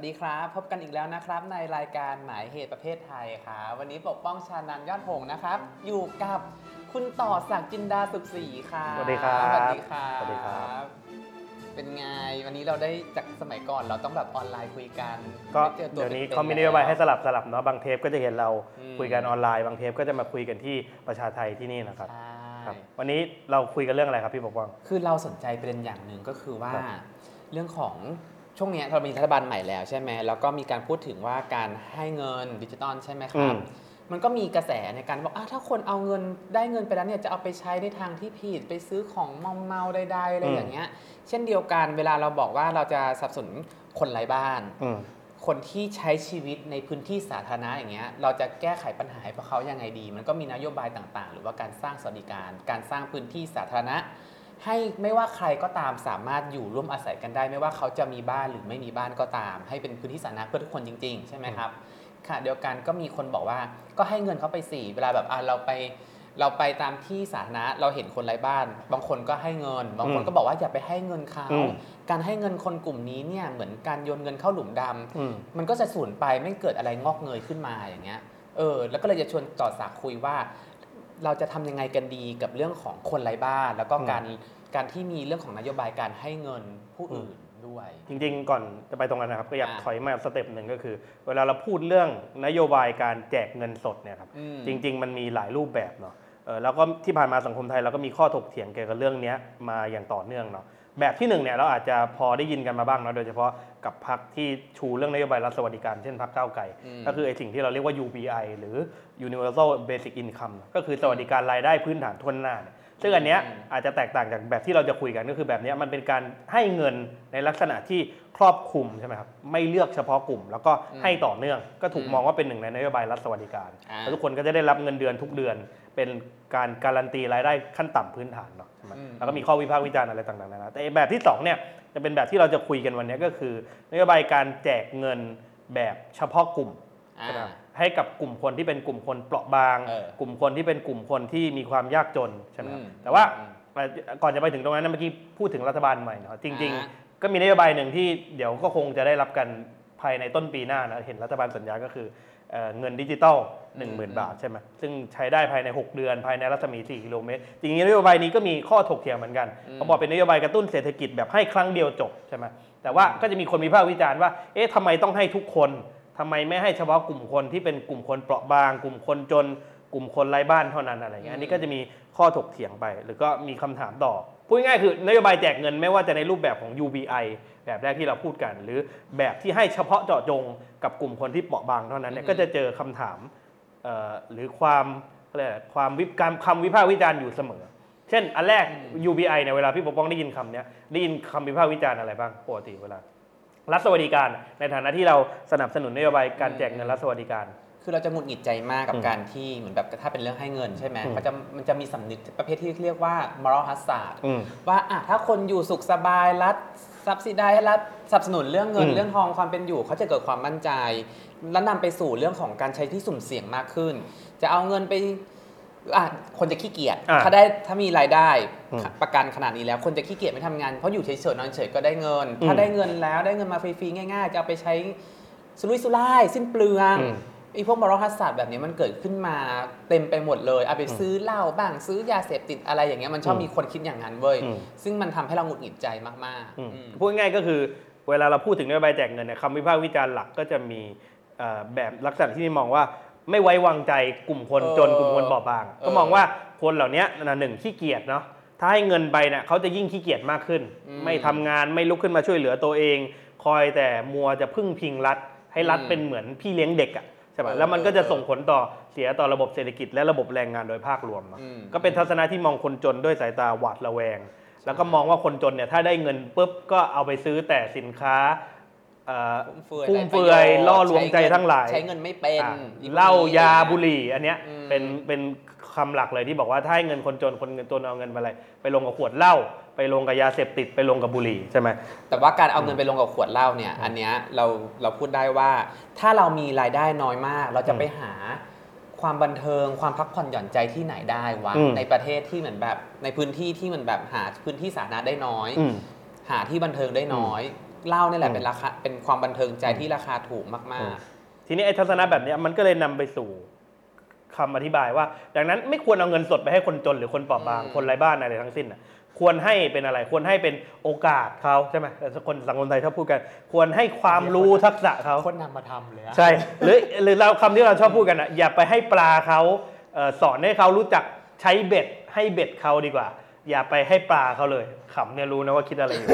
วัสดีครับ พบกันอีกแล้วนะครับ ในรายการหมายเหตุประเภทไทยครับวันนี้ปกป้องชานันยอดหงส์นะครับ อยู่กับคุณต่อศักดิ์จินดาสุขศรีครับสวัสดีครับสวัสดีครับสวัสดีครับ เป็นไงวันนี้เราได้จากสมัยก่อนเราต้องแบบออนไลน์คุยกันก็ไม่จอตัเดี๋ยวนี้ป็ๆเขามีนโยบายให้สลับสลับเนาะบางเทปก็จะเห็นเราอืมคุยกันออนไลน์บางเทปก็จะมาคุยกันที่ประชาไทยที่นี่นะครับใช่ครับ วันนี้เราคุยกันเรื่องอะไรครับพี่ปกป้อง คือเราสนใจประเด็นอย่างหนึ่งก็คือว่า ครับ เรื่องของ ช่วงเนี้ยเรามีรัฐบาลใหม่แล้วใช่ไหมแล้วก็มีการพูดถึงว่าการให้เงินดิจิตอลใช่ไหมครับ มันก็มีกระแสในการบอกอะถ้าคนเอาเงินได้เงินไปแล้วเนี่ยจะเอาไปใช้ในทางที่ผิดไปซื้อของเมาเมาๆใดๆอะไรอืมอย่างเงี้ย เช่นเดียวกันเวลาเราบอกว่าเราจะสนับสนุนคนไร้บ้านอืมคนที่ใช้ชีวิตในพื้นที่สาธารณะอย่างเงี้ย เราจะแก้ไขปัญหาให้พวกเขายังไงดี มันก็มีนโยบายต่างๆ หรือว่าการสร้างสวัสดิการ การสร้างพื้นที่สาธารณะ ให้ไม่ว่าใครก็ตามสามารถอยู่ร่วมอาศัยกันได้ ไม่ว่าเขาจะมีบ้านหรือไม่มีบ้านก็ตาม ให้เป็นพื้นที่สาธารณะเพื่อทุกคนจริง ๆ ใช่ไหมครับค่ะเดียวกันก็มีคนบอกว่าก็ให้เงินเขาไปสี่เวลาแบบอะเราไปเราไปตามที่สาธารณะเราเห็นคนไร้บ้าน บางคนก็ให้เงิน บางคนอืมก็บอกว่าอย่าไปให้เงินเขาอืมการให้เงินคนกลุ่มนี้เนี่ยเหมือนการโยนเงินเข้าหลุมดำอืมมันก็จะสูญไปไม่เกิดอะไรงอกเงยขึ้นมาอย่างเงี้ยเออแล้วก็เลยจะชวนต่อสากคุยว่า เราจะทำยังไงกันดีกับเรื่องของคนไร้บ้าน แล้วก็อืมการการที่มีเรื่องของนโยบายการให้เงินผู้อื่นด้วย จริงๆ ก่อนจะไปตรงนั้นนะครับ ก็อยากอ่าถอยมา step หนึ่งก็คือ เวลาเราพูดเรื่องนโยบายการแจกเงินสดเนี่ยครับอืมจริง ๆ มันมีหลายรูปแบบเนาะเออแล้วก็ที่ผ่านมาสังคมไทยเราก็มีข้อถกเถียงเกี่ยวกับเรื่องเนี้ยมาอย่างต่อเนื่องเนาะ แบบที่หนึ่งเนี่ยเราอาจจะพอได้ยินกันมาบ้างเนาะโดยเฉพาะกับพรรคที่ชูเรื่องนโยบายรัฐสวัสดิการเช่นพรรคก้าวไกลอืมก็คือไอ้สิ่งที่เราเรียกว่า UBI หรือ Universal Basic Income ก็คือสวัสดิการรายได้พื้นฐานทั่วหน้าเนี่ยซึ่งอันเนี้ยอืมอาจจะแตกต่างจากแบบที่เราจะคุยกันก็คือแบบเนี้ยมันเป็นการให้เงินในลักษณะที่ครอบคลุมใช่ไหมครับไม่เลือกเฉพาะกลุ่ม แล้วก็ให้ต่อเนื่องก็ถูกอืมมองว่าเป็นหนึ่งในนโยบายรัฐสวัสดิการอ่าแล้วทุกคนก็จะได้รับเงินเดือนทุกเดือน เป็นการการันตีรายได้ขั้นต่ำพื้นฐานเนาะใช่ไหมอืมแล้วก็มีข้อวิพากษ์วิจารณ์อะไรต่างๆนานาแต่ไอ้แบบที่สองเนี่ยจะเป็นแบบที่เราจะคุยกันวันเนี้ยก็คือนโยบายการแจกเงินแบบเฉพาะกลุ่มอ่าใช่ไหมให้กับกลุ่มคนที่เป็นกลุ่มคนเปราะบางเออกลุ่มคนที่เป็นกลุ่มคนที่มีความยากจนใช่ไหมครับอืมแต่ว่าอืมก่อนจะไปถึงตรงนั้นนะเมื่อกี้พูดถึงรัฐบาลใหม่เนาะจริงอ่าๆก็มีนโยบายหนึ่งที่เดี๋ยวก็คงจะได้รับกันภายในต้นปีหน้านะเห็นรัฐบาลสัญญาก็คือเอ่อเงินดิจิตอล 10,000 บาทใช่ไหมซึ่งใช้ได้ภายใน 6 เดือนภายในรัศมี 4 กิโลเมตร จริงๆนโยบายนี้ก็มีข้อถกเถียงเหมือนกันอืมเขาบอกเป็นนโยบายกระตุ้นเศรษฐกิจแบบให้ครั้งเดียวจบใช่ไหมแต่ว่าก็จะมีคนวิพากษ์วิจารณ์ว่า เอ๊ะทำไมต้องให้ทุกคนทำไมไม่ให้เฉพาะกลุ่มคนที่เป็นกลุ่มคนเปราะบาง กลุ่มคนจน กลุ่มคนไร้บ้านเท่านั้นอะไรเงี้ย อันนี้ก็จะมีข้อถกเถียงไป หรือก็มีคำถามต่อ พูดง่ายๆคือนโยบายแจกเงินไม่ว่าจะในรูปแบบของ UBI แบบแรกที่เราพูดกัน หรือแบบที่ให้เฉพาะเจาะจงกับกลุ่มคนที่เปราะบางเท่านั้นเนี่ยอืมก็จะเจอคำถามเอ่อ หรือความอะไรยกความวิการคำวิพากษ์วิจารณ์อยู่เสมอ เช่น อันแรก UBI เนี่ยเวลาพี่ปกป้องได้ยินคำเนี้ยได้ยินคำวิพากษ์วิจารณ์อะไรบ้างปกติเวลารัฐสวัสดิการในฐานะที่เราสนับสนุนนโยบายการแจกเงินรัฐสวัสดิการ คือเราจะหงุดหงิดใจมากกับอืมการที่เหมือนแบบถ้าเป็นเรื่องให้เงินใช่ไหมอืมเขาจะมันจะมีสำนึกประเภทที่เรียกว่า moral hazard อืมว่าอะถ้าคนอยู่สุขสบายรัฐซับซิได้รัฐสนับสนุนเรื่องเงินอืมเรื่องทองความเป็นอยู่เขาจะเกิดความมั่นใจ แล้วนำไปสู่เรื่องของการใช้ที่สุ่มเสี่ยงมากขึ้น จะเอาเงินไปอะคนจะขี้เกียจอะถ้าได้ถ้ามีรายได้อืมประกันขนาดนี้แล้ว คนจะขี้เกียจไม่ทำงานเพราะอยู่เฉยๆนอนเฉยก็ได้เงินอืมถ้าได้เงินแล้วได้เงินมาฟรีๆง่าย ๆ จะเอาไปใช้สุรุ่ยสุร่ายสิ้นเปลืองอืม ไอ้พวกมรหัสแบบนี้มันเกิดขึ้นมาเต็มไปหมดเลยเอาไปอืมซื้อเหล้าบ้างซื้อยาเสพติดอะไรอย่างเงี้ยมันชอบอืมมีคนคิดอย่างนั้นเว้ยอืมซึ่งมันทำให้เราหงุดหงิดใจมากๆอืมอืมพูดง่ายๆก็คือเวลาเราพูดถึงนโยบายแจกเงินเนี่ยคำวิพากษ์วิจารณ์หลักก็จะมีเอ่อแบบลักษณะที่มองว่าไม่ไว้วางใจกลุ่มคนเออจนกลุ่มคนเบาะบางเออก็มองว่าคนเหล่านี้นะหนึ่งขี้เกียจเนาะถ้าให้เงินไปเนี่ยเขาจะยิ่งขี้เกียจมากขึ้นอืมไม่ทำงานไม่ลุกขึ้นมาช่วยเหลือตัวเอง คอยแต่มัวจะพึ่งพิงรัฐ ให้รัฐอืมเป็นเหมือนพี่เลี้ยงเด็กอะใช่ป่ะเออแล้วมันก็จะเออส่งผลต่อเสียต่อระบบเศรษฐกิจและระบบแรงงานโดยภาพรวมเนอะอืมก็เป็นทัศนะที่มองคนจนด้วยสายตาหวาดระแวง แล้วก็มองว่าคนจนเนี่ยถ้าได้เงินปุ๊บก็เอาไปซื้อแต่สินค้าเอ่อฟุ่มเฟือยล่อลวงใจทั้งหลาย ใช้เงินไม่เป็นอะอีกเหล้าคนนี้ยาบุหรี่อันเนี้ยอืมเป็นเป็นคำหลักเลยที่บอกว่าถ้าให้เงินคนจนคนเงินจนเอาเงินไปอะไรไปลงกับขวดเหล้า ไปลงกับยาเสพติดไปลงกับบุหรี่ใช่ไหมแต่ว่าการเอาเงินไปลงกับขวดเหล้าเนี่ย อันเนี้ยเราเราพูดได้ว่า ถ้าเรามีรายได้น้อยมาก เราจะอืมไปหาความบันเทิงความพักผ่อนหย่อนใจที่ไหนได้วะอืมในประเทศที่เหมือนแบบในพื้นที่ที่มันแบบหาพื้นที่สาธารณะได้น้อย อืมหาที่บันเทิงได้น้อยเหล้านี่แหละอืมเป็นราคาเป็นความบันเทิงใจที่ราคาถูกมากทีนี้ไอ้ทัศนะแบบเนี้ยมันก็เลยนำไปสู่คำอธิบายว่า ดังนั้นไม่ควรเอาเงินสดไปให้คนจนหรือคนเปราะบาง อืม คนไร้บ้านอะไรทั้งสิ้นน่ะ ควรให้เป็นอะไร ควรให้เป็นโอกาสเขาใช่ไหมแต่คนสังคมไทยชอบพูดกัน ควรให้ความรู้ทักษะเขาๆคนนำมาทำเลยอะใช่หรือหรือเราคำที่เราชอบพูดกันอะอย่าไปให้ปลาเขาเอ่อสอนให้เขารู้จักใช้เบ็ดให้เบ็ดเขาดีกว่า อย่าไปให้ปลาเขาเลยขำเนี่ยรู้นะว่าคิดอะไรอยู่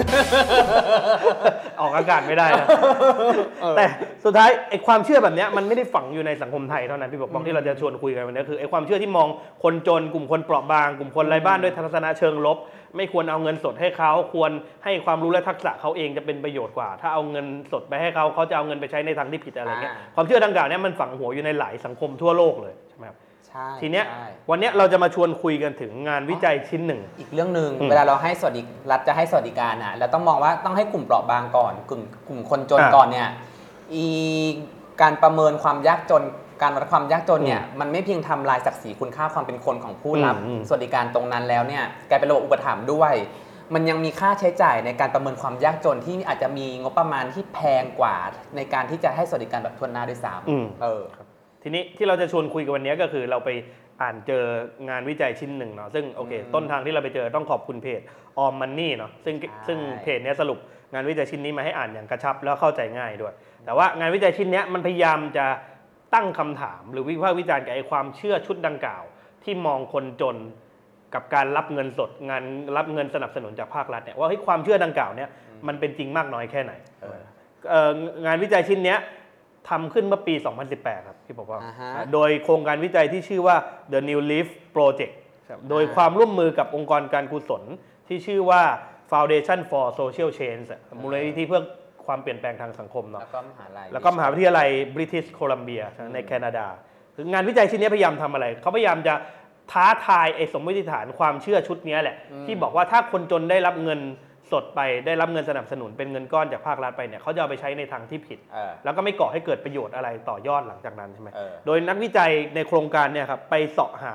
ออกอากาศไม่ได้นะแต่สุดท้ายไอ้ความเชื่อแบบเนี้ยมันไม่ได้ฝังอยู่ในสังคมไทยเท่านั้นพี่บอกป้องที่เราจะชวนคุยกันวันนี้คือไอ้ความเชื่อที่มองคนจนกลุ่มคนเปราะบาง กลุ่มคนไร้บ้านด้วยทัศนะเชิงลบ ไม่ควรเอาเงินสดให้เขาควรให้ความรู้และทักษะเขาเองจะเป็นประโยชน์กว่า ถ้าเอาเงินสดไปให้เขาเขาจะเอาเงินไปใช้ในทางที่ผิดอะไรเงี้ยอ่าความเชื่อดังกล่าวเนี้ยมันฝังหัวอยู่ในหลายสังคมทั่วโลกเลยใช่ไหมครับใช่ ทีเนี้ยใช่วันเนี้ยเราจะมาชวนคุยกันถึงงานวิจัยชิ้นหนึ่ง อีกเรื่องหนึ่งอืมเวลาเราให้สวัสดิรัฐจะให้สวัสดิการอะเราต้องมองว่าต้องให้กลุ่มเปราะบางก่อน กลุ่มกลุ่มคนจนอ่าก่อนเนี่ยอีการประเมินความยากจนการวัดความยากจนเนี่ยมันไม่เพียงทำลายศักดิ์ศรีคุณค่าความเป็นคนของผู้รับอืมอืม สวัสดิการตรงนั้นแล้วเนี่ยกลายเป็นระบบอุปถัมภ์ด้วย มันยังมีค่าใช้จ่ายในการประเมินความยากจนที่อาจจะมีงบประมาณที่แพงกว่า ในการที่จะให้สวัสดิการแบบทวนหน้าด้วยซ้อืมำเออ ทีนี้ที่เราจะชวนคุยกันวันนี้ก็คือเราไปอ่านเจองานวิจัยชิ้นหนึ่งเนาะซึ่งโอเคอืมต้นทางที่เราไปเจอต้องขอบคุณเพจออมมันนี่เนาะซึ่งใช่ซึ่งเพจเนี้ยสรุปงานวิจัยชิ้นนี้มาให้อ่านอย่างกระชับแล้วเข้าใจง่ายด้วย แต่ว่างานวิจัยชิ้นเนี้ยมันพยายามจะตั้งคำถาม หรือวิพากษ์วิจารณ์กับไอ้ความเชื่อชุดดังกล่าว ที่มองคนจนกับการรับเงินสดงานรับเงินสนับสนุนจากภาครัฐเนี่ยว่าเฮ้ยความเชื่อดังกล่าวเนี่ยมันเป็นจริงมากน้อยแค่ไหนเออเอ่องานวิจัยชิ้นเนี้ย ทำขึ้นเมื่อปี 2018 ครับพี่บอกว่า อ่าฮะ โดยโครงการวิจัยที่ชื่อว่า The New Leaf Project ครับโดยความร่วมมือกับองค์กรการกุศล ที่ชื่อว่า Foundation for Social Change อะมูลนิธิเพื่อความเปลี่ยนแปลงทางสังคมเนาะ แล้วก็มหาลัย แล้วก็มหาวิทยาลัยบริติชโคลัมเบียในแคนาดา คืองานวิจัยชิ้นนี้พยายามทำอะไร เขาพยายามจะท้าทายไอ้สมมติฐานความเชื่อชุดนี้แหละ ที่บอกว่าถ้าคนจนได้รับเงิน สดไปได้รับเงินสนับสนุนเป็นเงินก้อนจากภาครัฐไปเนี่ยเขาจะเอาไปใช้ในทางที่ผิด เออ แล้วก็ไม่ก่อให้เกิดประโยชน์อะไรต่อยอดหลังจากนั้นใช่ไหมเออ โดยนักวิจัยในโครงการเนี่ยครับไปเสาะหา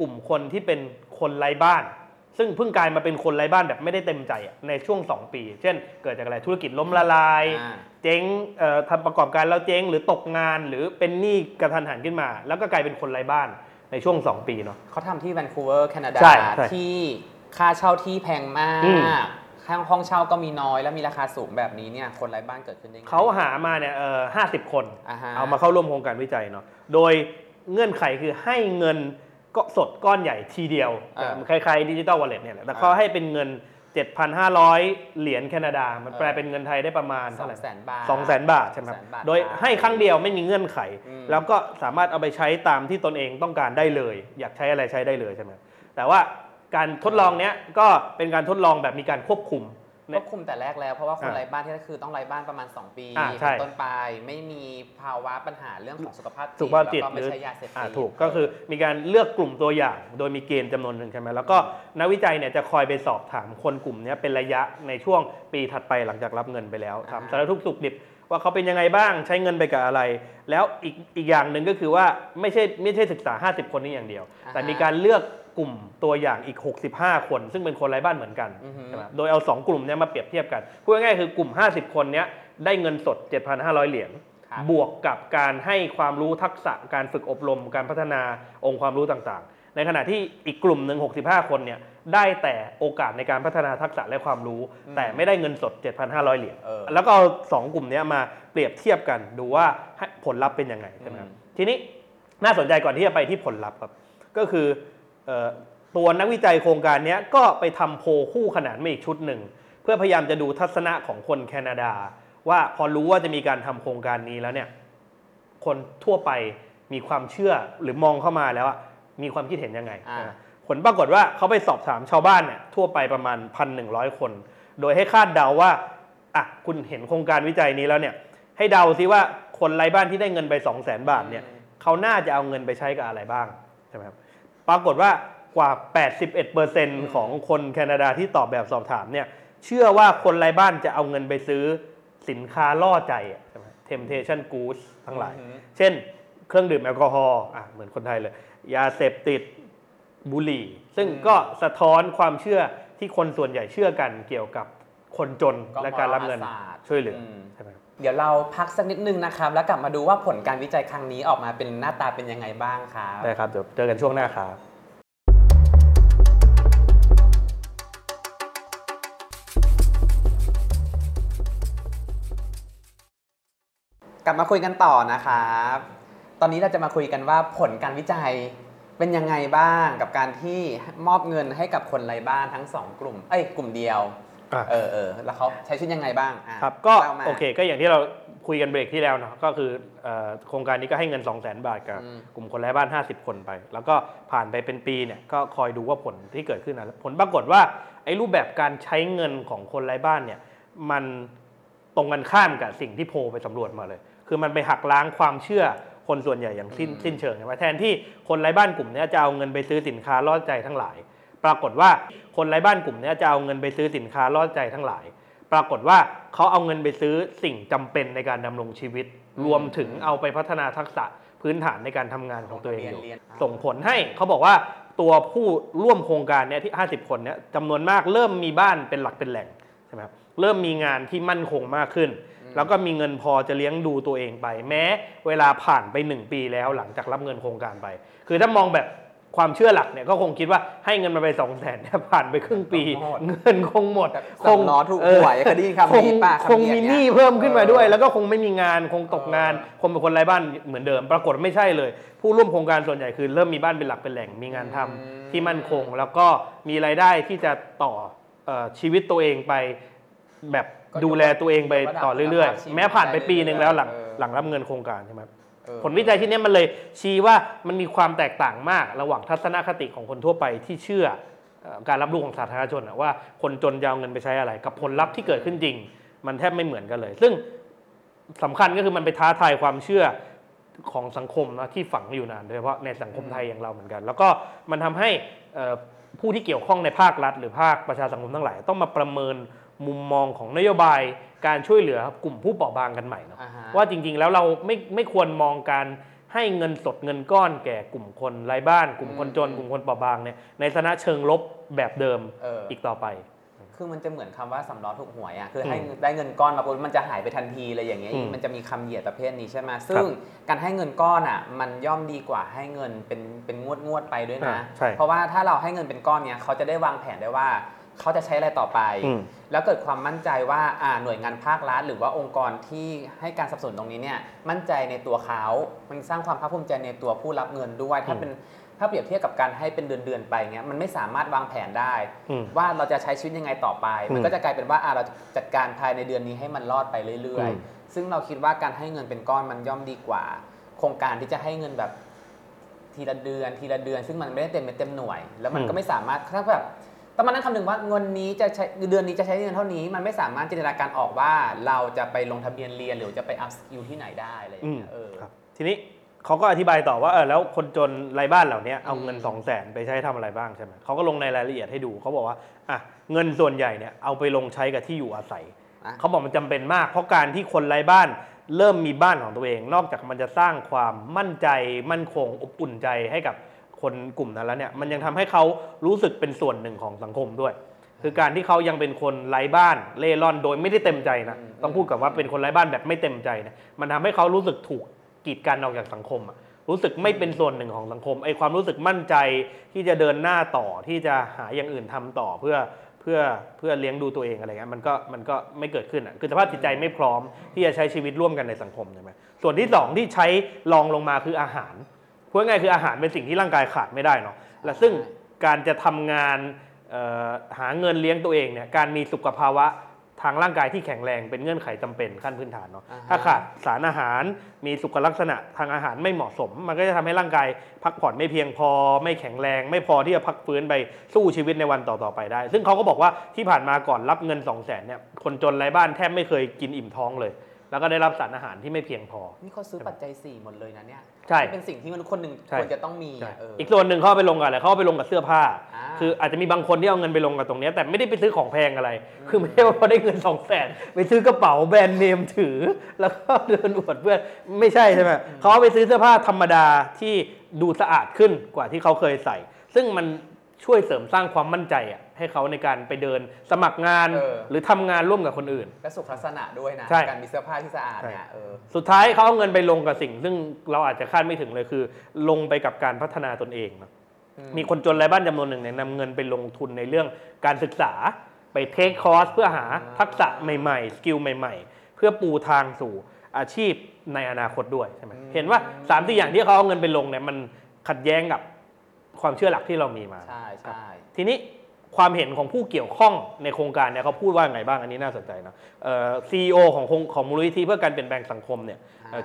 กลุ่มคนที่เป็นคนไร้บ้าน ซึ่งเพิ่งกลายมาเป็นคนไร้บ้านแบบไม่ได้เต็มใจอะในช่วง 2 ปี เช่น เกิดจากอะไรธุรกิจล้มละลาย อ่า เจ๊งเอ่อทำประกอบการแล้วเจ๊งหรือตกงานหรือเป็นหนี้กระทันหันขึ้นมา แล้วก็กลายเป็นคนไร้บ้านในช่วง 2 ปีเนาะ เขาทำที่แวนคูเวอร์แคนาดาใช่ใช่ที่ค่าเช่าที่แพงมาอืม ก ค่าห้องเช่าก็มีน้อยแล้วมีราคาสูงแบบนี้เนี่ยคนไร้บ้านเกิดขึ้นได้ไง เขาหามาเนี่ยเอ่อห้าสิบคน อ่าฮะ เอามาเข้าร่วมโครงการวิจัยเนาะ โดยเงื่อนไขคือให้เงินก็สดก้อนใหญ่ทีเดียวอ่าคล้ายๆ digital wallet เนี่ยแหละแต่เขาอ่า ให้เป็นเงิน 7,500 เหรียญแคนาดา มันเออแปลเป็นเงินไทยได้ประมาณสอเท่างไหร่ แสนบาท สองแสนบาทใช่ไหมครับ 200,000บาทโดยให้ครั้งเดียวไม่มีเงื่อนไข อืม แล้วก็สามารถเอาไปใช้ตามที่ตนเองต้องการได้เลย อยากใช้อะไรใช้ได้เลยใช่ไหมแต่ว่า การทดลองเนี้ยก็เป็นการทดลองแบบมีการควบคุม ควบคุมแต่แรกแล้วเพราะว่าคนอ่าไร้บ้านที่นั่นคือต้องไร้บ้านประมาณ 2 ปีอ่าใช่ เป็นต้นไปไม่มีภาวะปัญหาเรื่องของสุขภาพจิตสุขภาพจิตแล้วก็หไม่รือใช่ยาเสพติอ่าดถูกก็คือมีการเลือกกลุ่มตัวอย่างโดยมีเกณฑ์จำนวนหนึ่งใช่ไหมแล้วก็นักวิจัยเนี่ยจะคอยไปสอบถามคนกลุ่มเนี้ยเป็นระยะในช่วงปีถัดไปหลังจากรับเงินไปแล้วถามสารทุกข์สุขดิบว่าเขาเป็นยังไงบ้างใช้เงินไปกับอะไร แล้วอีกอีกอย่างหนึ่งก็คือว่าไม่ใช่ไม่ใช่ศึกษา 50 คนนี้อย่างเดียวอ่าฮะแต่มีการเลือก กลุ่มตัวอย่างอีก 65 คน ซึ่งเป็นคนไร้บ้านเหมือนกันอือฮึใช่ไหมโดยเอา 2 กลุ่มเนี้ยมาเปรียบเทียบกันพูดง่ายๆคือกลุ่ม 50 คนเนี้ยได้เงินสด 7,500 เหรียญครับบวกกับการให้ความรู้ทักษะการฝึกอบรมการพัฒนาองค์ความรู้ต่างๆ ในขณะที่อีกกลุ่มหนึ่ง65 คนเนี่ยได้แต่โอกาสในการพัฒนาทักษะและความรู้อืมแต่ไม่ได้เงินสด 7,500 เหรียญเออแล้วก็เอาสองกลุ่มเนี้ยมาเปรียบเทียบกันดูว่าให้ผลลัพธ์เป็นยังไงใช่ไหมครับอืมทีนี้น่าสนใจก่อนที่จะไปที่ผลลัพธ์ครับก็คือเอ่อ ตัวนักวิจัยโครงการเนี้ยก็ไปทำโพลคู่ขนานมาอีกชุดหนึ่ง เพื่อพยายามจะดูทัศนะของคนแคนาดา ว่าพอรู้ว่าจะมีการทำโครงการนี้แล้วเนี่ยคนทั่วไปมีความเชื่อหรือมองเข้ามาแล้วอะมีความคิดเห็นยังไงอ่านะผลปรากฏว่าเขาไปสอบถามชาวบ้านเนี่ยทั่วไปประมาณ 1,100 คน โดยให้คาดเดาว่าอะคุณเห็นโครงการวิจัยนี้แล้วเนี่ยให้เดาซิว่าคนไร้บ้านที่ได้เงินไป 2 0 0 0 0 0 บาทเนี่ยเขาน่าจะเอาเงินไปใช้กับอะไรบ้างใช่ไหมครับ ปรากฏว่ากว่า 81%ของคนแคนาดาที่ตอบแบบสอบถามเนี่ย เชื่อว่าคนไร้บ้านจะเอาเงินไปซื้อสินค้าล่อใจอะใช่ไหม temptation goods ทั้งหลายอือฮึเช่น เครื่องดื่มแอลกอฮอล์อะเหมือนคนไทยเลย ยาเสพติดบุหรี่ ซึ่งอืมก็สะท้อนความเชื่อที่คนส่วนใหญ่เชื่อกันเกี่ยวกับคนจนก็และการรับเงินมหาศาลช่วยเหลืออมใช่ไหมครับ เดี๋ยวเราพักสักนิดนึงนะครับ แล้วกลับมาดูว่าผลการวิจัยครั้งนี้ออกมาเป็นหน้าตาเป็นยังไงบ้างครับ ได้ครับ เดี๋ยวเจอกันช่วงหน้าครับ กลับมาคุยกันต่อนะครับ ตอนนี้เราจะมาคุยกันว่าผลการวิจัยเป็นยังไงบ้างกับการที่มอบเงินให้กับคนไร้บ้านทั้งสองกลุ่ม เอ้ยกลุ่มเดียว อะ เออเออแล้วเขาใช้ชีวิตยังไงบ้างอะครับก็ล่ามา โอเคก็อย่างที่เราคุยกันเบรกที่แล้วเนาะก็คือเอ่อโครงการนี้ก็ให้เงิน 2 0 0 0 0 0 บาทกับอืม กลุ่มคนไร้บ้าน 50 คนไป แล้วก็ผ่านไปเป็นปีเนี่ยก็คอยดูว่าผลที่เกิดขึ้นนะผลปรากฏว่าไอ้รูปแบบการใช้เงินของคนไร้บ้านเนี่ยมันตรงกันข้ามกับสิ่งที่โพลไปสำรวจมาเลย คือมันไปหักล้างความเชื่อคนส่วนใหญ่อย่างสิ้นอืมสิ้นเชิงใช่ไหมแทนที่คนไร้บ้านกลุ่มเนี้ยจะเอาเงินไปซื้อสินค้าล่อใจทั้งหลาย ปรากฏว่าคนไร้บ้านกลุ่มเนี้ยจะเอาเงินไปซื้อสินค้าล่อใจทั้งหลาย ปรากฏว่าเขาเอาเงินไปซื้อสิ่งจำเป็นในการดำรงชีวิต รวมถึงเอาไปพัฒนาทักษะพื้นฐานในการทำงานของตัวเองอยู่เรียนส่งผลให้เขาบอกว่าตัวผู้ร่วมโครงการเนี้ยที่ 50 คนเนี้ยจำนวนมากเริ่มมีบ้านเป็นหลักเป็นแหล่งใช่ไหมครับเริ่มมีงานที่มั่นคงมากขึ้น แล้วก็มีเงินพอจะเลี้ยงดูตัวเองไป แม้เวลาผ่านไป 1 ปีแล้วหลังจากรับเงินโครงการไป คือถ้ามองแบบ ความเชื่อหลักเนี่ยก็คงคิดว่าให้เงินมาไป2 0 0แสนเนี่ยผ่านไปครึ่งปีหมดเงินคงหมดแบบคงสำล้อถูกเออหวยเคยได้ยินคำคงนี้ป่ะคงำเนียมียหนี้เพิ่มขึ้นมาด้วยเออแล้วก็คงไม่มีงานคงตกงานเออคงเป็นคนไร้บ้านเหมือนเดิม ปรากฏไม่ใช่เลย ผู้ร่วมโครงการส่วนใหญ่คือ เริ่มมีบ้านเป็นหลักเป็นแหล่งมีงานทำอืมที่มั่นคง แล้วก็มีรายได้ที่จะต่อเอ่อชีวิตตัวเองไปแบบก็ดูแลตัวเองไปต่อเรื่อยชีวิตๆแม้ผ่านไปปีหนึ่งแล้วหลังเออหลังรับเงินโครงการใช่ไหมเออ ผลวิจัยที่นี้มันเลยชี้ว่ามันมีความแตกต่างมาก ระหว่างทัศนคติของคนทั่วไปที่เชื่อการรับรู้ของสาธารณชนว่าคนจนจะเอาเงินไปใช้อะไร กับผลลัพธ์ที่เกิดขึ้นจริง มันแทบไม่เหมือนกันเลย ซึ่งสำคัญก็คือมันไปท้าทายความเชื่อของสังคมนะที่ฝังอยู่นานโดยเฉพาะในสังคมไทยอย่างเราเหมือนกัน แล้วก็มันทำให้ผู้ที่เกี่ยวข้องในภาครัฐ หรือภาคประชาสังคมทั้งหลายต้องมาประเมิน มุมมองของนโยบายการช่วยเหลือกลุ่มผู้เปราะบางกันใหม่เนาะอ่าฮะว่าจริงๆแล้วเราไม่ไม่ควรมองการให้เงินสดเงินก้อนแก่กลุ่มคนไร้บ้าน กลุ่มคนจนอืมกลุ่มคนเปราะบางเนี่ยในฐานะเชิงลบแบบเดิมเอออีกต่อไป คือมันจะเหมือนคำว่าสำล้อถูกหวยอะคือให้อืมได้เงินก้อนมาปุ๊บมันจะหายไปทันทีเลยอย่างเงี้ยอืมมันจะมีคำเหยียดประเภทนี้ใช่ไหมซึ่งการให้เงินก้อนอะมันย่อมดีกว่าให้เงินเป็นเป็นงวดงวดๆไปด้วยนะอ่าใช่เพราะว่าถ้าเราให้เงินเป็นก้อนเนี้ยเขาจะได้วางแผนได้ว่า เขาจะใช้อะไรต่อไป อืม แล้วเกิดความมั่นใจว่าอ่าหน่วยงานภาครัฐหรือว่าองค์กรที่ให้การสนับสนุนตรงนี้เนี่ยมั่นใจในตัวเขา มันสร้างความภาคภูมิใจในตัวผู้รับเงินด้วย ถ้าอืมเป็นถ้าเปรียบเทียบกับการให้เป็นเดือนๆไปเงี้ยมันไม่สามารถวางแผนได้ อืม ว่าเราจะใช้ชีวิตยังไงต่อไปอืมมันก็จะกลายเป็นว่าอะเราจัดการภายในเดือนนี้ให้มันรอดไปเรื่อยอืม ๆ ซึ่งเราคิดว่าการให้เงินเป็นก้อนมันย่อมดีกว่า โครงการที่จะให้เงินแบบทีละเดือนทีละเดือน ซึ่งมันไม่ได้เต็มเม็ดเต็มหน่วย แล้วมันก็ไม่สามารถถ้าแบบ ต้องมานั่งคำนึงว่าเงินนี้จะใช้เดือนนี้จะใช้เงินเท่านี้ มันไม่สามารถจินตนาการออกว่าเราจะไปลงทะเบียนเรียนหรือจะไป upskill ที่ไหนได้อะไรอย่างอืมเงี้ยเออครับทีนี้เขาก็อธิบายต่อว่าเออแล้วคนจนไร้บ้านเหล่านี้เอาเงินอืม2 0 0แสนไปใช้ทำอะไรบ้างใช่ไหมเขาก็ลงในรายละเอียดให้ดูเขาบอกว่าอะเงินส่วนใหญ่เนี่ยเอาไปลงใช้กับที่อยู่อาศัยอะเขาบอกมันจำเป็นมาก เพราะการที่คนไร้บ้านเริ่มมีบ้านของตัวเอง นอกจากมันจะสร้างความมั่นใจมั่นคงอบอุ่นใจให้กับ คนกลุ่มนั้นแล้วเนี่ยมันยังทำให้เขารู้สึกเป็นส่วนหนึ่งของสังคมด้วย คือการที่เขายังเป็นคนไร้บ้านเล่ร่อนโดยไม่ได้เต็มใจนะอืมต้องพูดกับว่าเป็นคนไร้บ้านแบบไม่เต็มใจนะมันทำให้เขารู้สึกถูกกีดกันออกจากสังคมอะรู้สึกไม่เป็นส่วนหนึ่งของสังคมไอ้ความรู้สึกมั่นใจที่จะเดินหน้าต่อที่จะหาอย่างอื่นทำต่อเพื่อเพื่อเพื่อเลี้ยงดูตัวเองอะไรเงี้ยมันก็มันก็ไม่เกิดขึ้นอะคือสภาพจิตใจไม่พร้อมที่จะใช้ชีวิตร่วมกันในสังคมใช่ไหมส่วนที่สองที่ใช้รองลงมาคืออาหาร พูดง่ายๆคืออาหารเป็นสิ่งที่ร่างกายขาดไม่ได้เนาะและซึ่งการจะทำงานเอ่อหาเงินเลี้ยงตัวเองเนี่ยการมีสุขภาวะทางร่างกายที่แข็งแรงเป็นเงื่อนไขจำเป็นขั้นพื้นฐานเนาะอ่าฮะถ้าขาดสารอาหารมีสุขลักษณะทางอาหารไม่เหมาะสม มันก็จะทำให้ร่างกายพักผ่อนไม่เพียงพอ ไม่แข็งแรง ไม่พอที่จะพักฟื้นไปสู้ชีวิตในวันต่อๆไปได้ ซึ่งเขาก็บอกว่าที่ผ่านมาก่อนรับเงิน 2 0 0แสนเนี่ยคนจนไร้บ้านแทบไม่เคยกินอิ่มท้องเลย แล้วก็ได้รับสารอาหารที่ไม่เพียงพอ นี่เขาซื้อปัจจัยสี่หมดเลยนะเนี่ย ใช่ที่เป็นสิ่งที่มนุษย์คนหนึ่งใช่ ควรจะต้องมีใช่อะเอออีกส่วนหนึ่งเขาเอาไปลงกับอะไรเขาเอาไปลงกับเสื้อผ้าอ่าคืออาจจะมีบางคนที่เอาเงินไปลงกับตรงเนี้ยแต่ไม่ได้ไปซื้อของแพงอะไร คือไม่ใช่ว่าพอได้เงินสองแสนไปซื้อกระเป๋าแบรนด์เนมถือ แล้วก็เดินอวดเพื่อนไม่ใช่ใช่ไหมเขาเอาไปซื้อเสื้อผ้าธรรมดาที่ดูสะอาดขึ้นกว่าที่เขาเคยใส่ ซึ่งมัน ช่วยเสริมสร้างความมั่นใจอะให้เขาในการไปเดินสมัครงานเออ หรือทำงานร่วมกับคนอื่น และสุขลักษณะด้วยนะ ใช่ การมีเสื้อผ้าที่สะอาดเนี่ยเออ สุดท้ายเขาเอาเงินไปลงกับสิ่ง ซึ่งเราอาจจะคาดไม่ถึงเลยคือ ลงไปกับการพัฒนาตนเองเนอะอืม มีคนจนไร้บ้านจำนวนหนึ่งเนี่ยนำเงินไปลงทุนในเรื่องการศึกษา ไป take course เพื่อหาทักษะใหม่ๆ skill ใหม่ ๆ เพื่อปูทางสู่อาชีพในอนาคตด้วยใช่ไหมเห็นว่าสามสี่อย่างที่เขาเอาเงินไปลงเนี่ยมันขัดแย้งกับ ความเชื่อหลักที่เรามีมาใช่ใช่ทีนี้ความเห็นของผู้เกี่ยวข้องในโครงการเนี่ยเขาพูดว่าไงบ้างอันนี้น่าสนใจนะ CEO ของโครงของมูลนิธิเพื่อการเปลี่ยนแปลงสังคมเนี่ย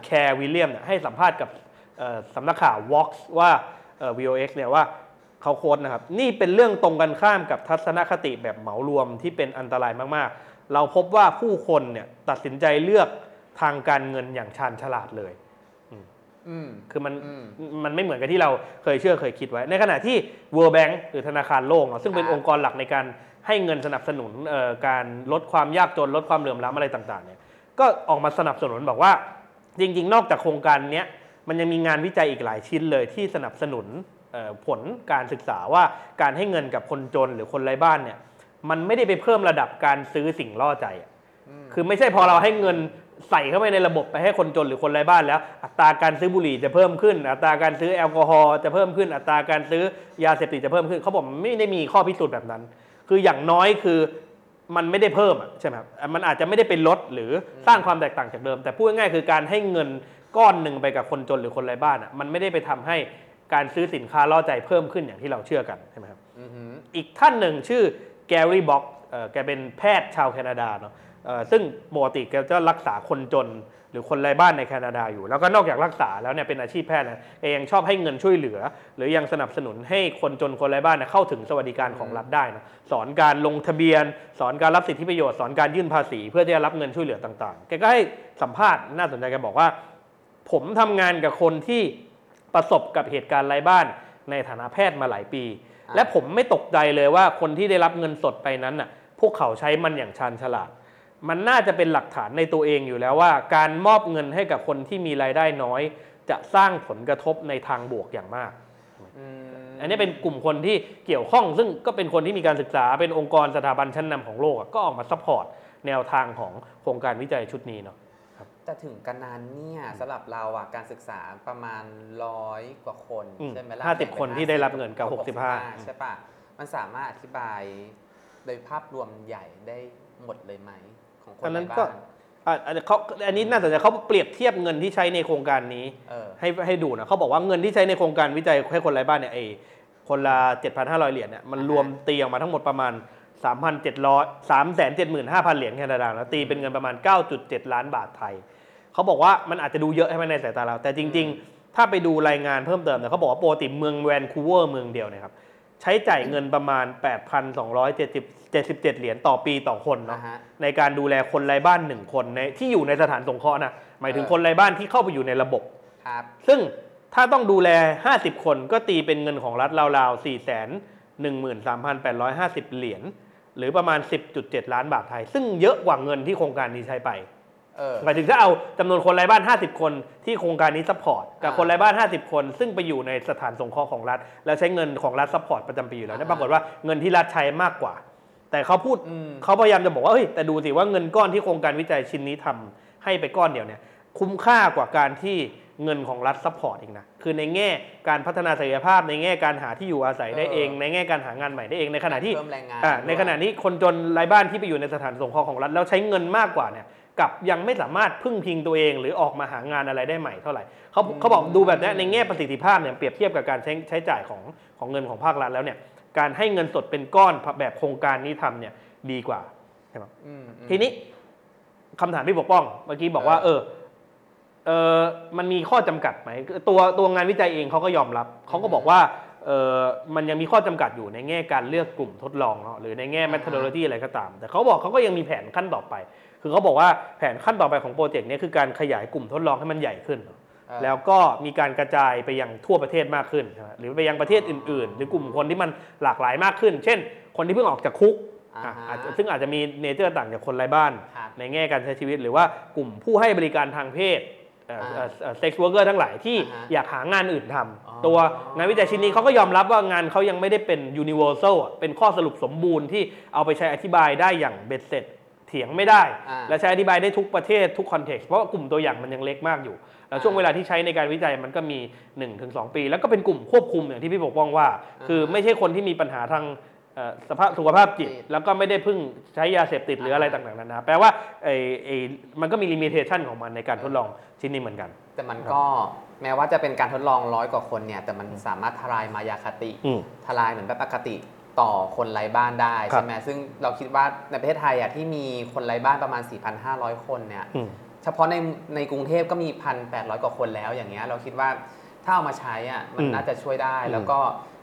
Claire Williams เนี่ยให้สัมภาษณ์กับเอ่อสำนักข่าว Vox ว่าเอ่อ VOX เนี่ยว่าเขาโค้ดนะครับ นี่เป็นเรื่องตรงกันข้ามกับทัศนคติแบบเหมารวมที่เป็นอันตรายมากๆ เราพบว่าผู้คนเนี่ยตัดสินใจเลือกทางการเงินอย่างชาญฉลาดเลยอืม คือมันอืมมันไม่เหมือนกับที่เราเคยเชื่อเคยคิดไว้ ในขณะที่ World Bank หรือธนาคารโลกเนาะซึ่งเป็นครับองค์กรหลักในการให้เงินสนับสนุนเอ่อการลดความยากจนลดความเหลื่อมล้ำอะไรต่างๆเนี่ยก็ออกมาสนับสนุนบอกว่า จริง ๆ นอกจากโครงการเนี้ยมันยังมีงานวิจัยอีกหลายชิ้นเลยที่สนับสนุนเอ่อผลการศึกษาว่าการให้เงินกับคนจนหรือคนไร้บ้านเนี่ยมันไม่ได้ไปเพิ่มระดับการซื้อสิ่งล่อใจอะคือไม่ใช่พอเราให้เงิน ใส่เข้าไปในระบบไปให้คนจนหรือคนไร้บ้านแล้ว อัตราการซื้อบุหรี่จะเพิ่มขึ้น อัตราการซื้อแอลกอฮอล์จะเพิ่มขึ้น อัตราการซื้อยาเสพติดจะเพิ่มขึ้นเขาบอกมันไม่ได้มีข้อพิสูจน์แบบนั้น คืออย่างน้อยคือมันไม่ได้เพิ่มอะใช่ไหมครับมันอาจจะไม่ได้เป็นลดหรือสร้างความแตกต่างจากเดิม แต่พูดง่ายๆคือการให้เงินก้อนหนึ่งไปกับคนจนหรือคนไร้บ้านอะมันไม่ได้ไปทำให้การซื้อสินค้าล่อใจเพิ่มขึ้นอย่างที่เราเชื่อกันใช่ไหมครับอือหืออีกท่านหนึ่งชื่อแกรี่บ็อกแกเป็นแพทย์ชาวแคนาดาเนาะเอ่อ ซึ่งปกติแกจะรักษาคนจนหรือคนไร้บ้านในแคนาดาอยู่ แล้วก็นอกจากรักษาแล้วเนี่ยเป็นอาชีพแพทย์นะแกยังชอบให้เงินช่วยเหลือ หรือยังสนับสนุนให้คนจนคนไร้บ้านเนี่ยเข้าถึงสวัสดิการของรัฐได้นะสอนการลงทะเบียน สอนการรับสิทธิประโยชน์ สอนการยื่นภาษี เพื่อที่จะรับเงินช่วยเหลือต่างๆ แกก็ให้สัมภาษณ์น่าสนใจแกบอกว่า ผมทำงานกับคนที่ประสบกับเหตุการณ์ไร้บ้าน ในฐานะแพทย์มาหลายปี และผมไม่ตกใจเลยว่าคนที่ได้รับเงินสดไปนั้นน่ะพวกเขาใช้มันอย่างชาญฉลาด มันน่าจะเป็นหลักฐานในตัวเองอยู่แล้วว่า การมอบเงินให้กับคนที่มีรายได้น้อย จะสร้างผลกระทบในทางบวกอย่างมากอืมอันนี้เป็นกลุ่มคนที่เกี่ยวข้อง ซึ่งก็เป็นคนที่มีการศึกษาเป็นองค์กรสถาบันชั้นนำของโลกอะก็ออกมา support แนวทางของโครงการวิจัยชุดนี้เนาะแต่ถึงกระนั้นเนี่ยสำหรับเราอะการศึกษาประมาณร้อยกว่าคนอืมใช่ไหมล่ะห้าสิบแบ่งคนป็ที่ได้รับเงินกับหกสิบ65ใช่ปะมันสามารถอธิบายโดยภาพรวมใหญ่ได้หมดเลยไหม ของคนอันนั้ในนก็บ้านอะอันนี้เขาอันนี้น่าสนใจเขาเปรียบเทียบเงินที่ใช้ในโครงการนี้เออให้ให้ดูนะเขาบอกว่าเงินที่ใช้ในโครงการวิจัยให้คนไร้บ้านเนี่ยไอ้คนละ 7,500 เหรียญเนี่ยมันอ่ารรวมตีออกมาทั้งหมดประมาณ 3,700 375,000 เหรียญแคนาดาแล้วตีเป็นเงินประมาณ 9.7 ล้านบาทไทย เขาบอกว่ามันอาจจะดูเยอะให้มันในสายตาเรา แต่จริง ๆ ถ้าไปดูรายงานเพิ่มเติมเนี่ยเขาบอกว่าปกติเมืองแวนคูเวอร์เมืองเดียวเนี่ยครับ ใช้จ่ายเงินประมาณ 8,277เหรียญต่อปีต่อคนเนาะอ่าฮะในการดูแลคนไร้บ้านหนึ่งคนในที่อยู่ในสถานสงเคราะห์นะหมายถึงเออคนไร้บ้านที่เข้าไปอยู่ในระบบครับซึ่งถ้าต้องดูแล 50 คนก็ตีเป็นเงินของรัฐราวๆ4 1 3 8 5 0 เหรียญหรือประมาณ 10.7 ล้านบาทไทย ซึ่งเยอะกว่าเงินที่โครงการนี้ใช้ไปเออ หมายถึงถ้าเอาจำนวนคนไร้บ้าน 50 คนที่โครงการนี้ support กับอ่าคนไร้บ้าน 50 คน ซึ่งไปอยู่ในสถานสงเคราะห์ของรัฐ แล้วใช้เงินของรัฐ support ประจำปีอยู่แล้วเนี่ยอ่าปรากฏว่าเงินที่รัฐใช้มากกว่า แต่เขาพูดอืมเขาพยายามจะบอกว่าเฮ้ยแต่ดูสิว่าเงินก้อนที่โครงการวิจัยชิ้นนี้ทำให้ไปก้อนเดียวเนี่ยคุ้มค่ากว่าการที่เงินของรัฐ support อีกนะ คือในแง่การพัฒนาศักยภาพ ในแง่การหาที่อยู่อาศัยได้เออเองในแง่การหางานใหม่ได้เอง ในขณะที่เพิ่มแรงงานอ่าด้วยในขณะนี้คนจนไร้บ้านที่ไปอยู่ในสถานสงเคราะห์ของรัฐแล้วใช้เงินมากกว่าเนี่ย กับยังไม่สามารถพึ่งพิงตัวเอง หรือออกมาหางานอะไรได้ใหม่เท่าไหร่เขาเขาบอกดูแบบเนี้ยในแง่ประสิทธิภาพเนี่ยเปรียบเทียบกับการใช้ใช้จ่ายของของเงินของภาครัฐแล้วเนี่ยการให้เงินสดเป็นก้อนแบบโครงการนี้ทำเนี่ยดีกว่าอืมอืมทีนี้คำถามพี่ปกป้องเมื่อกี้บอกว่า เอเอออเออมันมีข้อจำกัดไหมตัวตัวงานวิจัยเองเขาก็ยอมรับเขาก็บอกว่าเออมันยังมีข้อจำกัดอยู่ในแง่การเลือกกลุ่มทดลองเนาะหรือในแง่ methodology อะไรก็ตาม แต่เขาบอกเขาก็ยังมีแผนขั้นต่อไป คือเขาบอกว่าแผนขั้นต่อไปของโปรเจกต์เนี้คือการขยายกลุ่มทดลองให้มันใหญ่ขึ้นเนอะเออแล้วก็มีการกระจายไปยังทั่วประเทศมากขึ้นใช่ไหมหรือไปยังประเทศอื่น ๆ หรือกลุ่มคนที่มันหลากหลายมากขึ้น เช่น คนที่เพิ่งออกจากคุกอ่าอะฮะอาจจะซึ่งอาจจะมี nature ต่างจากคนไร้บ้านครับในแง่การใช้ชีวิต หรือว่ากลุ่มผู้ให้บริการทางเพศเอ่อ sex worker ทั้งหลายที่อ่าฮะอยากหางานอื่นทำอ๋อตัวงานวิจัยชิ้นนี้เขาก็ยอมรับว่างานเขายังไม่ได้เป็น universal อะเป็นข้อสรุปสมบูรณ์ที่เอาไปใช้อธิบายได้อย่างเบ็ดเสร็จเถียงไม่ได้ อ่า และใช้อธิบายได้ทุกประเทศทุก context เพราะว่ากลุ่มตัวอย่างมันยังเล็กมากอยู่ แล้วช่วงอ่าเวลาที่ใช้ในการวิจัยมันก็มี 1-2 ปี แล้วก็เป็นกลุ่มควบคุมอย่างที่พี่ปกป้องว่า คือไม่ใช่คนที่มีปัญหาทางเอ่อสภาพสุขภาพจิตจิตแล้วก็ไม่ได้เพึ่งใช้ยาเสพติดหรืออะไรอ่าต่างๆนานาแปลว่าไอ้ไอ้มันก็มีลิมิเ t ชันของมันในการทดลองชิ้นนี้เหมือนกัน แต่มันก็แม้ว่าจะเป็นการทดลองร้อยกว่าคนเนี่ย แต่มันสามารถทลายมายาคติ อืม ทลายเหมือนแบบอคติ ต่อคนไร้บ้านได้ครับใช่ไหมซึ่งเราคิดว่าในประเทศไทยอะที่มีคนไร้บ้านประมาณ 4,500 คนเนี่ยอืมเฉพาะในในกรุงเทพก็มี 1,800 กว่าคนแล้วอย่างเงี้ยเราคิดว่าถ้าเอามาใช้อะมันอืมน่าจะช่วยได้อืมแล้วก็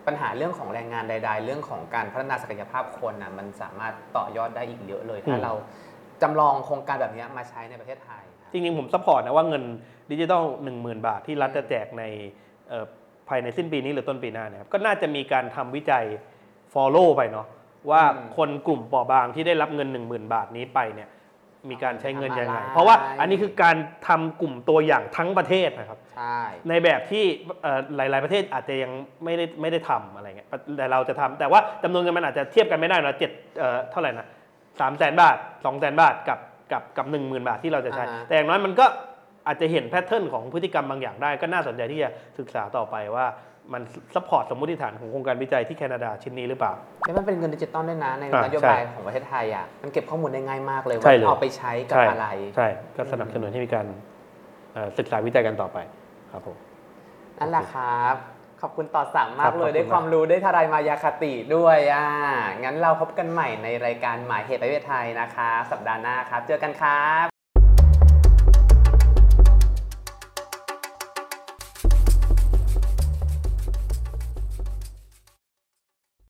ปัญหาเรื่องของแรงงานใด ๆ เรื่องของการพัฒนาศักยภาพคนน่ะมันสามารถต่อยอดได้อีกเยอะเลย ถ้าเราจำลองโครงการแบบเนี้ยมาใช้ในประเทศไทย จริงๆ ผม support นะว่าเงินดิจิทัล1 0,000 บาทที่รัฐจะแจกในเอ่อภายในสิ้นปีนี้หรือต้นปีหน้าเนี่ยครับก็น่าจะมีการทำวิจัย follow ไปเนาะว่าอืมคนกลุ่มเปราะบางที่ได้รับเงิน 10,000 บาทนี้ไปเนี่ยมีการใช้เงินยังไงทำอะไรเพราะว่าอันนี้คือการทำกลุ่มตัวอย่างทั้งประเทศนะครับใช่ในแบบที่เอ่อหลาย ๆ ประเทศอาจจะยังไม่ได้ไม่ได้ทำอะไรเงี้ยแต่เราจะทำแต่ว่าจำนวนเงินมันอาจจะเทียบกันไม่ได้นะเจ็ดเอ่อเท่าไหร่นะสามแสนบาทสองแสนบาทกับกับกับหนึ่งหมื่นบาทที่เราจะใช้อ่าฮะแต่อย่างน้อยมันก็อาจจะเห็น pattern ของพฤติกรรมบางอย่างได้ ก็น่าสนใจที่จะศึกษาต่อไปว่า มัน support สมมติฐานของโครงการวิจัยที่แคนาดาชิ้นนี้หรือเปล่า แล้วมันเป็นเงินดิจิตอลด้วยนะ ในอ่านโยบายใช่ของประเทศไทยอะมันเก็บข้อมูลได้ง่ายมากเลยใช่ว่าเลยเอาไปใช้กับใช่อะไร ใช่ ก็สนับสนุนให้มีการเอ่อศึกษาวิจัยกันต่อไปครับผมนั่นแหละครับขอบคุณต่อสั่งมาครักบเลยขอบคุณได้ความรู้ได้ทลายมายาคติด้วยอะงั้นเราพบกันใหม่ในรายการหมายเหตุประเทศไทยนะคะ สัปดาห์หน้าครับ เจอกันครับ